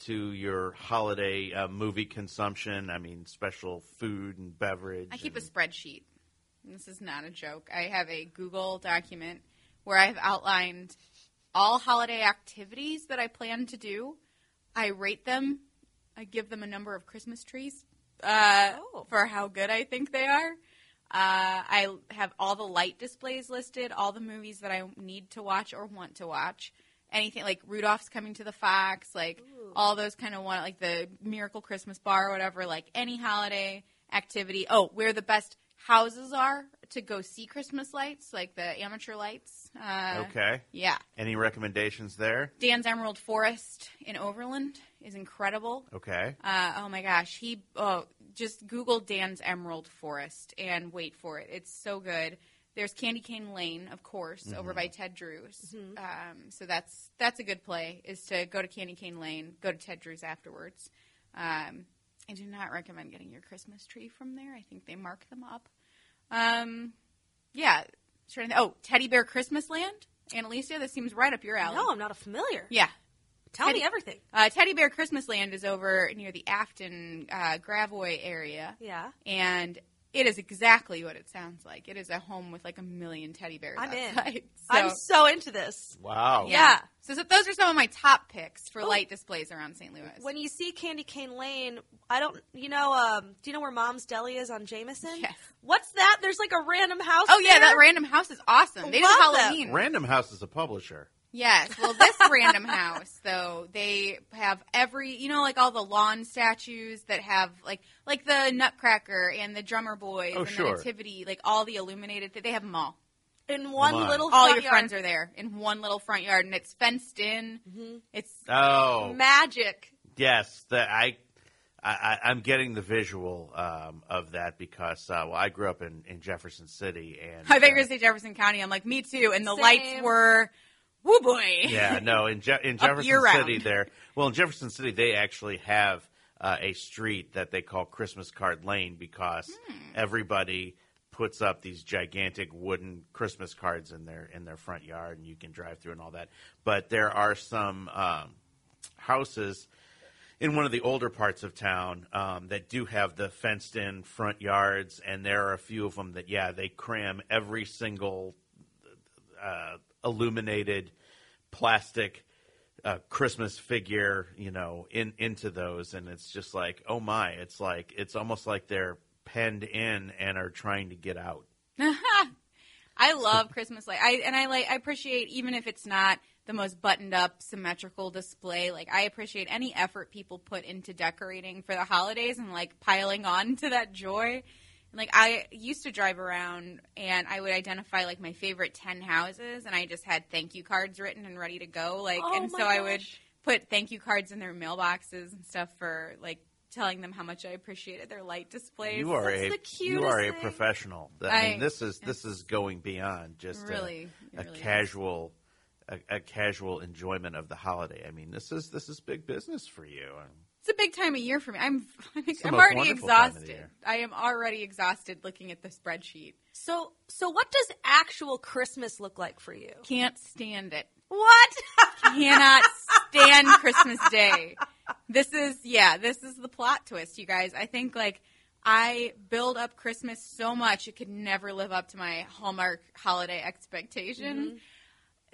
to your holiday uh, movie consumption. I mean, special food and beverage. I keep a and- spreadsheet. This is not a joke. I have a Google document where I've outlined all holiday activities that I plan to do. I rate them. I give them a number of Christmas trees uh, Oh. for how good I think they are. Uh, I have all the light displays listed, all the movies that I need to watch or want to watch. Anything like Rudolph's coming to the Fox, like all those kind of one, like the Miracle Christmas Bar or whatever, like any holiday activity. Oh, where the best houses are to go see Christmas lights, like the amateur lights. Uh, Okay. Yeah. Any recommendations there? Dan's Emerald Forest in Overland is incredible. Okay. Uh, oh my gosh, he oh just Google Dan's Emerald Forest and wait for it. It's so good. There's Candy Cane Lane, of course, over by Ted Drewes. Um, so that's that's a good play is to go to Candy Cane Lane, go to Ted Drewes afterwards. Um, I do not recommend getting your Christmas tree from there. I think they mark them up. Um, yeah, trying to, oh Teddy Bear Christmas Land, Analicia, this seems right up your alley. No, I'm not a familiar. Yeah, Tell Teddy- me everything. uh, Teddy Bear Christmas Land is over near the Afton uh, Gravois area, Yeah. and it is exactly what it sounds like. It is a home with like a million teddy bears I'm in. *laughs* So, I'm so into this. Wow. Yeah. So, so those are some of my top picks for Oh. light displays around St. Louis. When you see Candy Cane Lane, I don't, you know, um, do you know where Mom's Deli is on Jamieson? Yes. What's that? There's like a random house. oh yeah, that random house is awesome. They do Love that. Halloween. Random House is a publisher. Yes. Well, this random house though, they have every you know like all the lawn statues that have like like the Nutcracker and the Drummer Boys Oh, and sure. the Nativity, like all the illuminated. They have them all. in one Come on. little all your yard. friends are there in one little front yard, and it's fenced in. It's Oh, magic. yes. That I, I, I- I'm getting the visual um, of that because uh, well, I grew up in, in Jefferson City, and I thought you were uh, gonna say Jefferson County. I'm like, me too. And the Same. lights were, woo boy. yeah, no, in Je- in *laughs* Jefferson. City, there. Well, in Jefferson City, they actually have uh, a street that they call Christmas Card Lane because Hmm. everybody puts up these gigantic wooden Christmas cards in their in their front yard, and you can drive through and all that. But there are some um, houses in one of the older parts of town um, that do have the fenced in front yards, and there are a few of them that, yeah, they cram every single uh, illuminated plastic uh, Christmas figure, you know, in into those, and it's just like, oh my, it's like it's almost like they're penned in and are trying to get out. *laughs* I love Christmas light. I and I like I appreciate even if it's not the most buttoned up symmetrical display. Like I appreciate any effort people put into decorating for the holidays and like piling on to that joy. And, like I used to drive around and I would identify like my favorite 10 houses and I just had thank you cards written and ready to go like Oh and my so I would put thank you cards in their mailboxes and stuff for like telling them how much I appreciated their light displays. You are That's a the you are a thing. professional. I, I- mean, this is this is going beyond just a- Really, a, it really is. casual a, a casual enjoyment of the holiday. I mean, this is this is big business for you. It's a big time of year for me. I'm *laughs* I'm, I'm already wonderful time of the exhausted. I am already exhausted looking at the spreadsheet. So, so what does actual Christmas look like for you? Can't stand it. What? *laughs* Cannot stand Christmas Day. This is yeah, this is the plot twist, you guys. I think like I build up Christmas so much it could never live up to my Hallmark holiday expectation. Mm-hmm.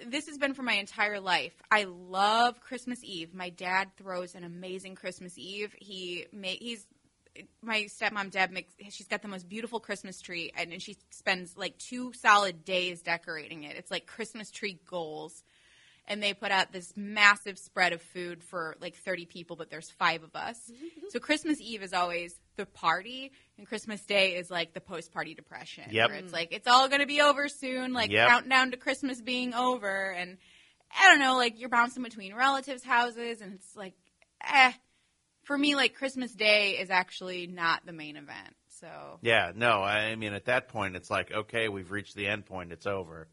This has been for my entire life. I love Christmas Eve. My dad throws an amazing Christmas Eve. He ma- he's my stepmom Deb makes she's got the most beautiful Christmas tree and, and she spends like two solid days decorating it. It's like Christmas tree goals. And they put out this massive spread of food for like 30 people, but there's five of us. *laughs* so Christmas Eve is always the party, and Christmas Day is like the post party depression. Yep. Where it's like, it's all going to be over soon, like Yep. countdown to Christmas being over. And I don't know, like you're bouncing between relatives' houses, and it's like, eh. For me, like Christmas Day is actually not the main event. So Yeah, no, I mean at that point it's like, okay, we've reached the end point, it's over.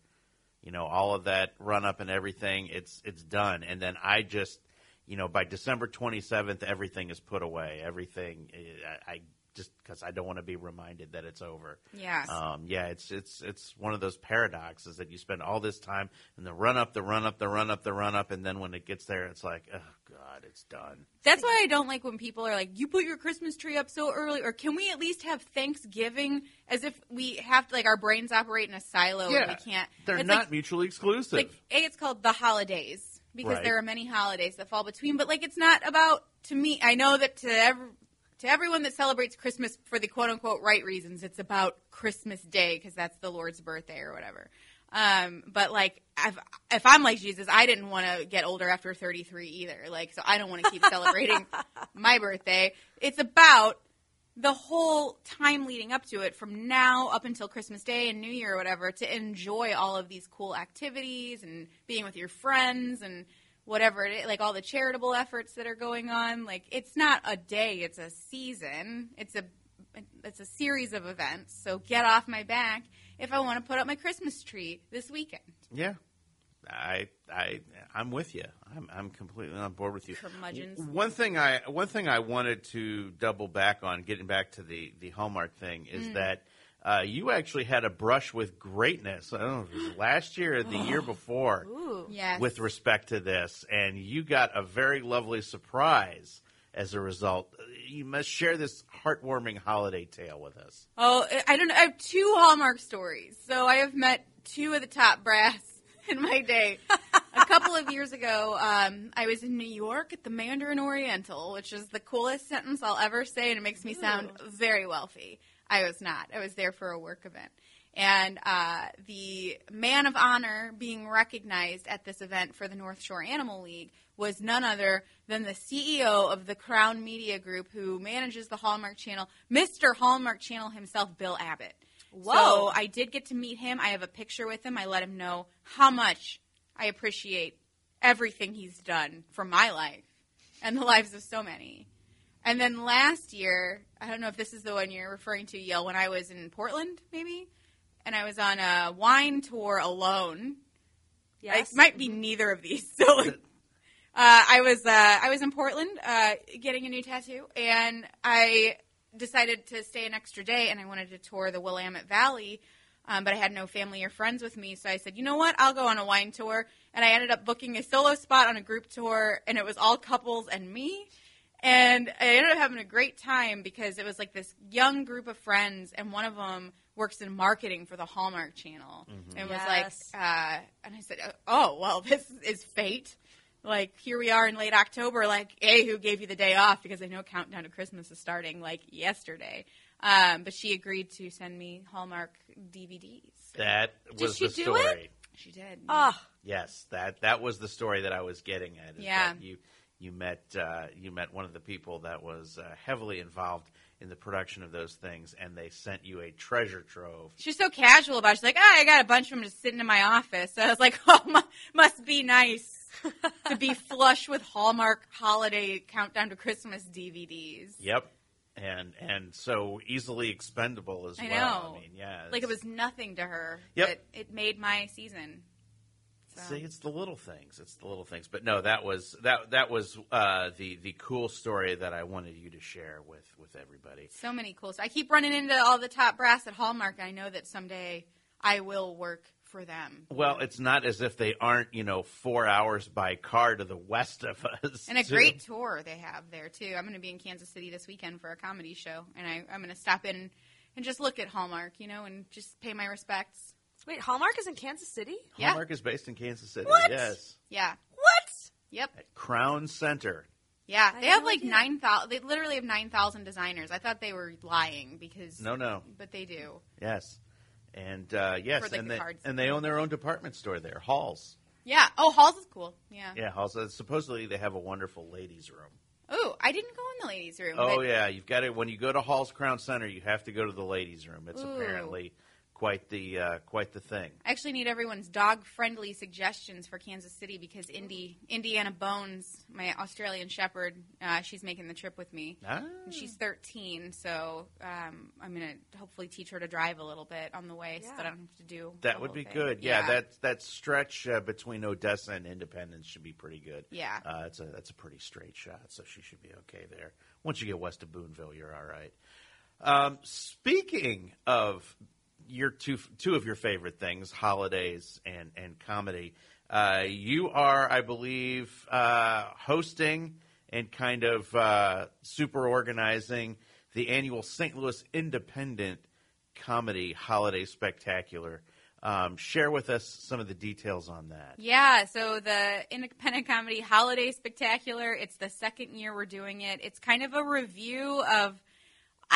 You know, all of that run up and everything, it's it's done. And then I just, you know, by December 27th everything is put away. Everything eh, I, I just cuz I don't want to be reminded that it's over. yeah, Um, yeah, it's it's it's one of those paradoxes that you spend all this time and the run up, the run up, the run up, the run up, and then when it gets there, it's like, oh god, it's done. That's why I don't like when people are like, "You put your Christmas tree up so early," or "Can we at least have Thanksgiving?" As if we have to, like, our brains operate in a silo and we can't. they're It's not like, mutually exclusive. like a. It's called the holidays because Right. there are many holidays that fall between. But like, it's not about to me. I know that to every, to everyone that celebrates Christmas for the quote unquote right reasons, it's about Christmas Day because that's the Lord's birthday or whatever. Um, but like, if, if I'm like Jesus, I didn't want to get older after 33 either. Like, so I don't want to keep celebrating *laughs* my birthday. It's about the whole time leading up to it from now up until Christmas Day and New Year or whatever to enjoy all of these cool activities and being with your friends and whatever it is, like all the charitable efforts that are going on. Like it's not a day, it's a season. It's a it's a series of events. So get off my back if I want to put up my Christmas tree this weekend. Yeah, I I I'm with you. I'm I'm completely on board with you. Curmudgeons. One thing I one thing I wanted to double back on, getting back to the the Hallmark thing, is Mm. that uh, you actually had a brush with greatness. I don't know if it was last year or the year *gasps* before. Yes. with respect to this, and you got a very lovely surprise as a result. You must share this heartwarming holiday tale with us. Oh, I don't know. I have two Hallmark stories. So I have met two of the top brass *laughs* in my day. a couple of years ago, um, I was in New York at the Mandarin Oriental, which is the coolest sentence I'll ever say, and it makes me sound very wealthy. I was not. I was there for a work event. And uh, the man of honor being recognized at this event for the North Shore Animal League was none other than the CEO of the Crown Media Group, who manages the Hallmark Channel, Mr. Hallmark Channel himself, Bill Abbott. Whoa. So I did get to meet him. I have a picture with him. I let him know how much I appreciate everything he's done for my life and the lives of so many. And then last year, I don't know if this is the one you're referring to, Yale, when I was in Portland, maybe, and I was on a wine tour alone. Yes. It might be neither of these. *laughs* So, uh, I was uh, I was in Portland uh, getting a new tattoo, and I decided to stay an extra day, and I wanted to tour the Willamette Valley, um, but I had no family or friends with me, so I said, you know what, I'll go on a wine tour, and I ended up booking a solo spot on a group tour, and it was all couples and me. And I ended up having a great time because it was like this young group of friends, and one of them works in marketing for the Hallmark Channel. And was Yes. like, uh, and I said, "Oh, well, *laughs* this is fate." Like here we are in late October. Like, hey, who gave you the day off? Because I know Countdown to Christmas is starting like yesterday. Um, but she agreed to send me Hallmark DVDs. That was she the do story. it? She did. Oh, Yes, that that was the story that I was getting at. Yeah. that you you met uh, you met one of the people that was uh, heavily involved in the production of those things, and they sent you a treasure trove. She's so casual about. it. She's like, "Ah, I got a bunch of them just sitting in my office." So I was like, *laughs* "Oh, mu- must be nice *laughs* to be flush with Hallmark holiday countdown to Christmas DVDs." Yep, and and so easily expendable as I well. know. I mean, yeah, Like it was nothing to her. Yep. But it made my season. So. See, it's the little things. It's the little things. But no, that was that that was uh, the the cool story that I wanted you to share with with everybody. So many cool. I keep running into all the top brass at Hallmark. I know that someday I will work for them. Well, it's not as if they aren't, you know, four hours by car to the west of us. And a too. great tour they have there too. I'm going to be in Kansas City this weekend for a comedy show, and I, I'm going to stop in and just look at Hallmark, you know, and just pay my respects. Wait, Hallmark is in Kansas City? Yeah. Hallmark is based in Kansas City. What? Yes, Yeah. What? Yep. at Crown Center. Yeah. I They had have no like idea. nine thousand. They literally have nine thousand designers. I thought they were lying because No, no, but they do. yes, and uh, yes, For, like, and the they cards. and they own their own department store there, Halls. Yeah. Oh, Halls is cool. Yeah. Yeah, Halls. Uh, supposedly they have a wonderful ladies' room. Oh, I didn't go in the ladies' room. Oh but yeah, you've got to when you go to Hall's Crown Center, you have to go to the ladies' room. It's Ooh. apparently quite the uh, quite the thing. I actually need everyone's dog-friendly suggestions for Kansas City because Indy, Indiana Bones, my Australian Shepherd, uh, she's making the trip with me. Ah. And she's 13, so um, I'm gonna hopefully teach her to drive a little bit on the way, so that I don't have to do. That the would whole be thing. good. Yeah, that that stretch uh, between Odessa and Independence should be pretty good. Yeah. uh, that's a that's a pretty straight shot, so she should be okay there. Once you get west of Boonville, you're all right. Um, speaking of your two two of your favorite things, holidays and and comedy, uh, you are, I believe, uh, hosting and kind of uh, super organizing the annual St. Louis Independent Comedy Holiday Spectacular. Um, share with us some of the details on that. Yeah, so the Independent Comedy Holiday Spectacular, it's the second year we're doing it. It's kind of a review of,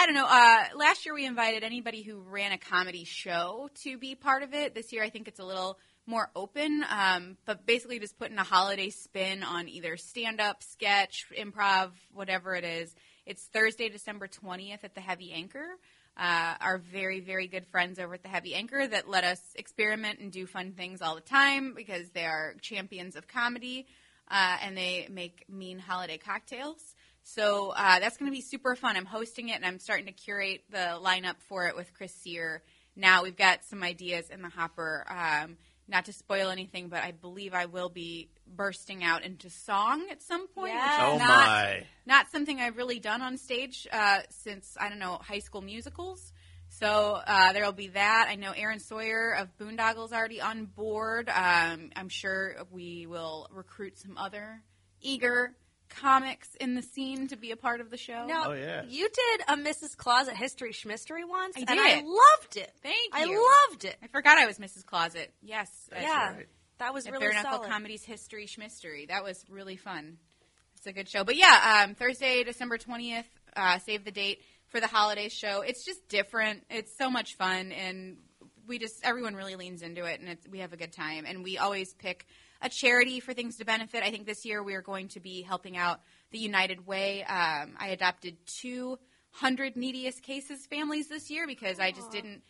I don't know, uh, last year we invited anybody who ran a comedy show to be part of it. This year I think it's a little more open, um, but basically just putting a holiday spin on either stand up, sketch, improv, whatever it is. It's Thursday, December 20th at the Heavy Anchor. Uh, our very, very good friends over at the Heavy Anchor that let us experiment and do fun things all the time because they are champions of comedy uh, and they make mean holiday cocktails. So uh, that's going to be super fun. I'm hosting it and I'm starting to curate the lineup for it with Chris Sear. Now we've got some ideas in the hopper. Um, not to spoil anything, but I believe I will be bursting out into song at some point. which Yes. Oh not- my! not something I've really done on stage uh, since I don't know high school musicals. So uh, there will be that. I know Aaron Sawyer of Boondoggle's already on board. Um, I'm sure we will recruit some other eager comics in the scene to be a part of the show. Now, Oh, yes. you did a Mrs. Closet History Schmistery once, I and did. I loved it. Thank I you. I loved it. I forgot I was Mrs. Closet. Yes, That's yeah, right. that was at really Bare Knuckle solid. Comedy's History Schmistery. That was really fun. It's a good show. But yeah, um, Thursday, December 20th, uh, save the date for the holiday show. It's just different. It's so much fun, and we just, everyone really leans into it, and it's, we have a good time. And we always pick a charity for things to benefit. I think this year we are going to be helping out the United Way. Um, I adopted 200 neediest cases families this year because I just didn't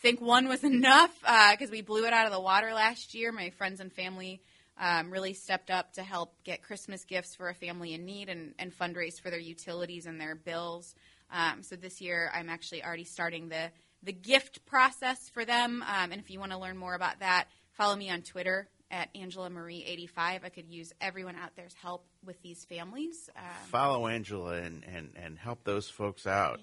think one was *laughs* enough because we blew it out of the water last year. My friends and family um, really stepped up to help get Christmas gifts for a family in need and, and fundraise for their utilities and their bills. Um, so this year, I'm actually already starting the the gift process for them. Um, and if you want to learn more about that, follow me on Twitter at Angela Marie 85. I could use everyone out there's help with these families. Um, Follow Angela and, and, and help those folks out.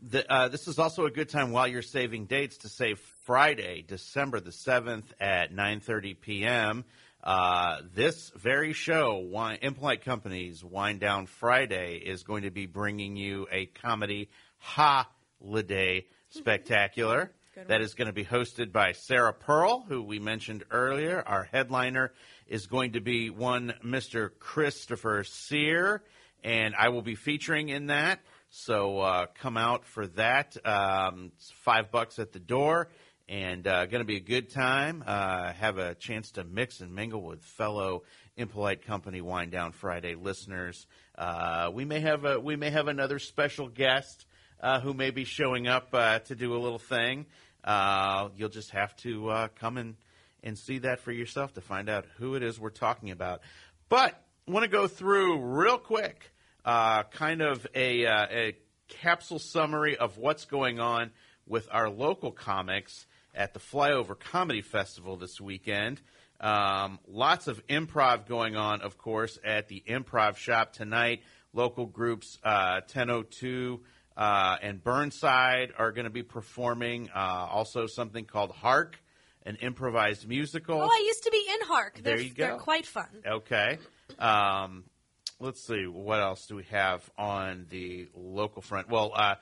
The, uh, this is also a good time while you're saving dates to save Friday, December the 7th at 9.30 p.m. Uh, this very show, Wine, Impolite Company's Wind Down Friday, is going to be bringing you a comedy holiday spectacular. That is going to be hosted by Sarah Pearl, who we mentioned earlier. Our headliner is going to be one Mr. Christopher Sear, and I will be featuring in that. So uh, come out for that. Um, it's five bucks at the door, and uh, going to be a good time. Uh, have a chance to mix and mingle with fellow Impolite Company Wind Down Friday listeners. Uh, we may have a we may have another special guest uh, who may be showing up uh, to do a little thing. Uh, you'll just have to uh, come and, and see that for yourself to find out who it is we're talking about. But I want to go through real quick, uh, kind of a, uh, a capsule summary of what's going on with our local comics at the Flyover Comedy Festival this weekend. Um, lots of improv going on, of course, at the Improv Shop tonight. Local groups, uh, 1002 uh, and Burnside are going to be performing. Uh, also, something called Hark, an improvised musical. Oh, I used to be in Hark. There They're, you go. They're quite fun. Okay. Um, let's see. What else do we have on the local front? Well, uh,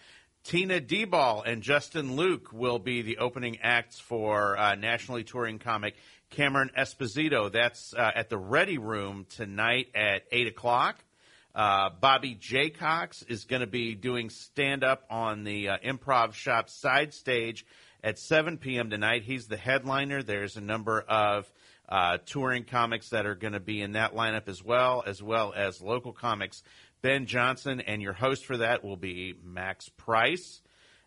Tina Deball and Justin Luke will be the opening acts for uh, nationally touring comic Cameron Esposito. That's uh, at the Ready Room tonight at 8 o'clock. Uh, Bobby Jaycox is going to be doing stand up on the uh, Improv Shop side stage at 7 p.m. tonight. He's the headliner. There's a number of uh, touring comics that are going to be in that lineup as well, as well as local comics. Ben Johnson, and your host for that will be Max Price.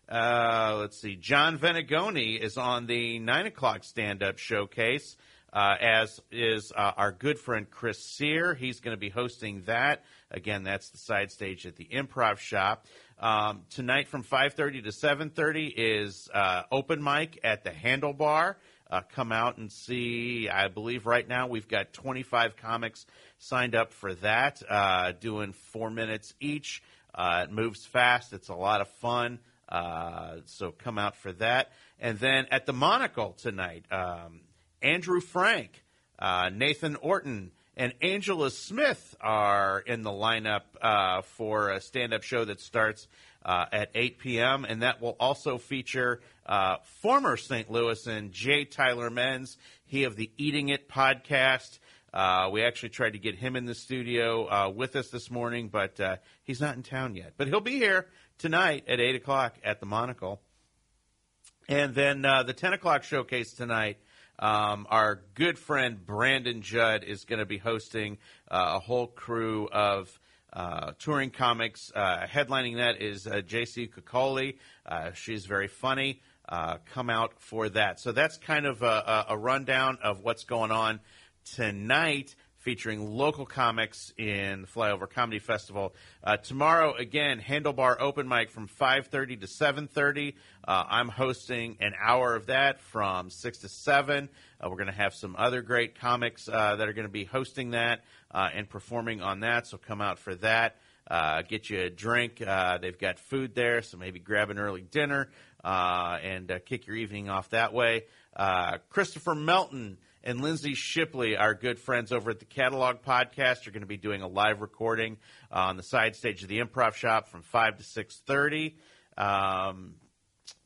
Uh, let's see. John Venegoni is on the nine o'clock stand-up showcase. Uh, as is uh, our good friend Chris Sear. He's going to be hosting that. Again, that's the side stage at the Improv Shop. Um, tonight from 5.30 to 7.30 is uh, open mic at the Handlebar. Uh, come out and see. I believe right now we've got 25 comics signed up for that, uh, doing four minutes each. Uh, it moves fast. It's a lot of fun. Uh, so come out for that. And then at the Monocle tonight, um, Andrew Frank, uh, Nathan Orton, and Angela Smith are in the lineup uh, for a stand up show that starts uh, at 8 p.m. And that will also feature uh, former St. Louis and J. Tyler Menz, he of the Eating It podcast. Uh, we actually tried to get him in the studio uh, with us this morning, but uh, he's not in town yet. But he'll be here tonight at 8 o'clock at the Monocle. And then the 10 o'clock showcase tonight. Um, our good friend Brandon Judd is going to be hosting uh, a whole crew of uh, touring comics. Uh, headlining that is uh, JC Coccoli. Uh, she's very funny. Uh, come out for that. So that's kind of a, a rundown of what's going on tonight featuring local comics in the Flyover Comedy Festival. Uh, tomorrow, again, Handlebar Open Mic from 5.30 to 7.30. Uh, I'm hosting an hour of that from 6 to 7. Uh, we're going to have some other great comics uh, that are going to be hosting that uh, and performing on that, so come out for that. Uh, get you a drink. They've got food there, so maybe grab an early dinner and kick your evening off that way. Christopher Melton and Lindsay Shipley, our good friends over at the Catalog Podcast, are going to be doing a live recording uh, on the side stage of the Improv Shop from five to six thirty. Um,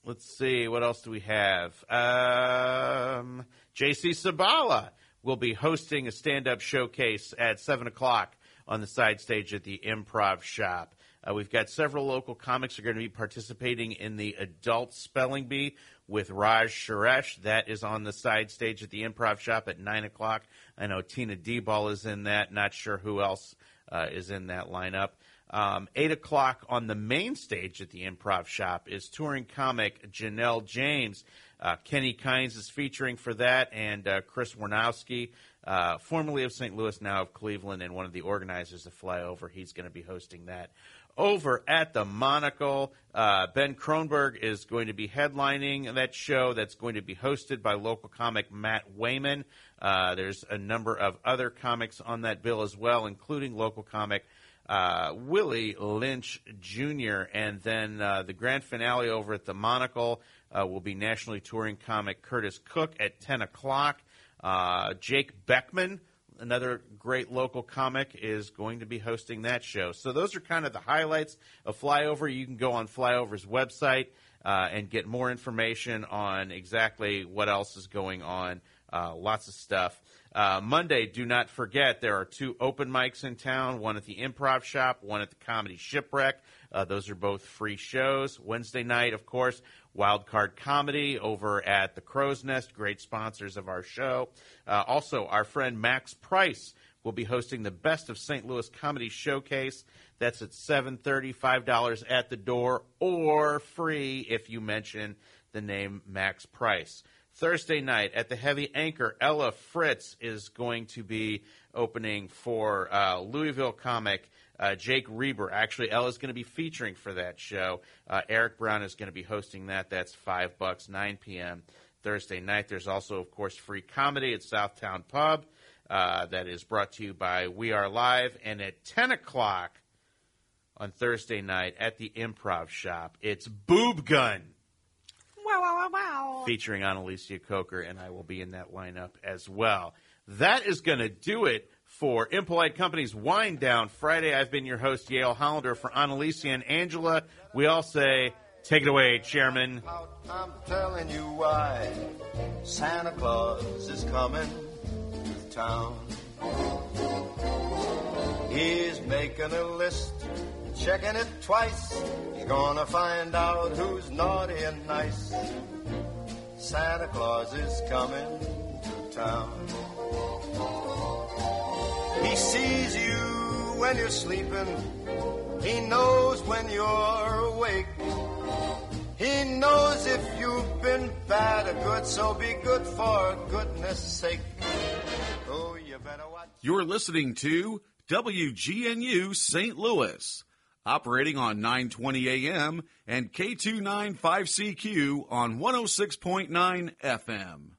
let's see, what else do we have? Um, JC Sabala will be hosting a stand-up showcase at seven o'clock on the side stage at the Improv Shop. Uh, we've got several local comics are going to be participating in the Adult Spelling Bee with Raj Suresh. That is on the side stage at the Improv Shop at 9 o'clock. I know Tina D-Ball is in that. Not sure who else uh, is in that lineup. Um, 8 o'clock on the main stage at the Improv Shop is touring comic Janelle James. Uh, Kenny Kynes is featuring for that, and uh, Chris Warnowski, uh, formerly of St. Louis, now of Cleveland, and one of the organizers of Flyover. He's going to be hosting that over at the Monocle. Uh, ben Kronberg is going to be headlining that show that's going to be hosted by local comic Matt Wayman. Uh, there's a number of other comics on that bill as well, including local comic uh, Willie Lynch Jr. And then uh, the grand finale over at the Monocle uh, will be nationally touring comic Curtis Cook at 10 o'clock. Uh, Jake Beckman another great local comic, is going to be hosting that show. So those are kind of the highlights of Flyover. You can go on Flyover's website uh, and get more information on exactly what else is going on. Uh, lots of stuff. Uh, Monday, do not forget there are two open mics in town. One at the Improv Shop, one at the Comedy Shipwreck. Uh, those are both free shows. Wednesday night, of course, Wildcard Comedy over at the Crow's Nest, great sponsors of our show. Uh, also, our friend Max Price will be hosting the Best of St. Louis Comedy Showcase. That's at seven thirty, five dollars at the door, or free if you mention the name Max Price. Thursday night at the Heavy Anchor, Ella Fritz is going to be opening for uh, Louisville comic uh, Jake Reber. Actually, Ella's going to be featuring for that show. Uh, Eric Brown is going to be hosting that. That's five bucks, 9 p.m. Thursday night. There's also, of course, free comedy at Southtown Pub. Uh, that is brought to you by We Are Live. And at 10 o'clock on Thursday night at the Improv Shop, it's Boob Gun Wow, wow, wow, wow. featuring Analicia Coker, and I will be in that lineup as well. That is going to do it for Impolite Company's Wind Down Friday. I've been your host, Yale Hollander, for Analicia and Angela. We all say, take it away, Chairman. I'm telling you why Santa Claus is coming to town. He's making a list, checking it twice. He's gonna find out who's naughty and nice. Santa Claus is coming to town. He sees you when you're sleeping. He knows when you're awake. He knows if you've been bad or good, so be good for goodness sake. Oh, you better watch. You're listening to WGNU St. Louis, operating on 920 AM and K295CQ on 106.9 FM.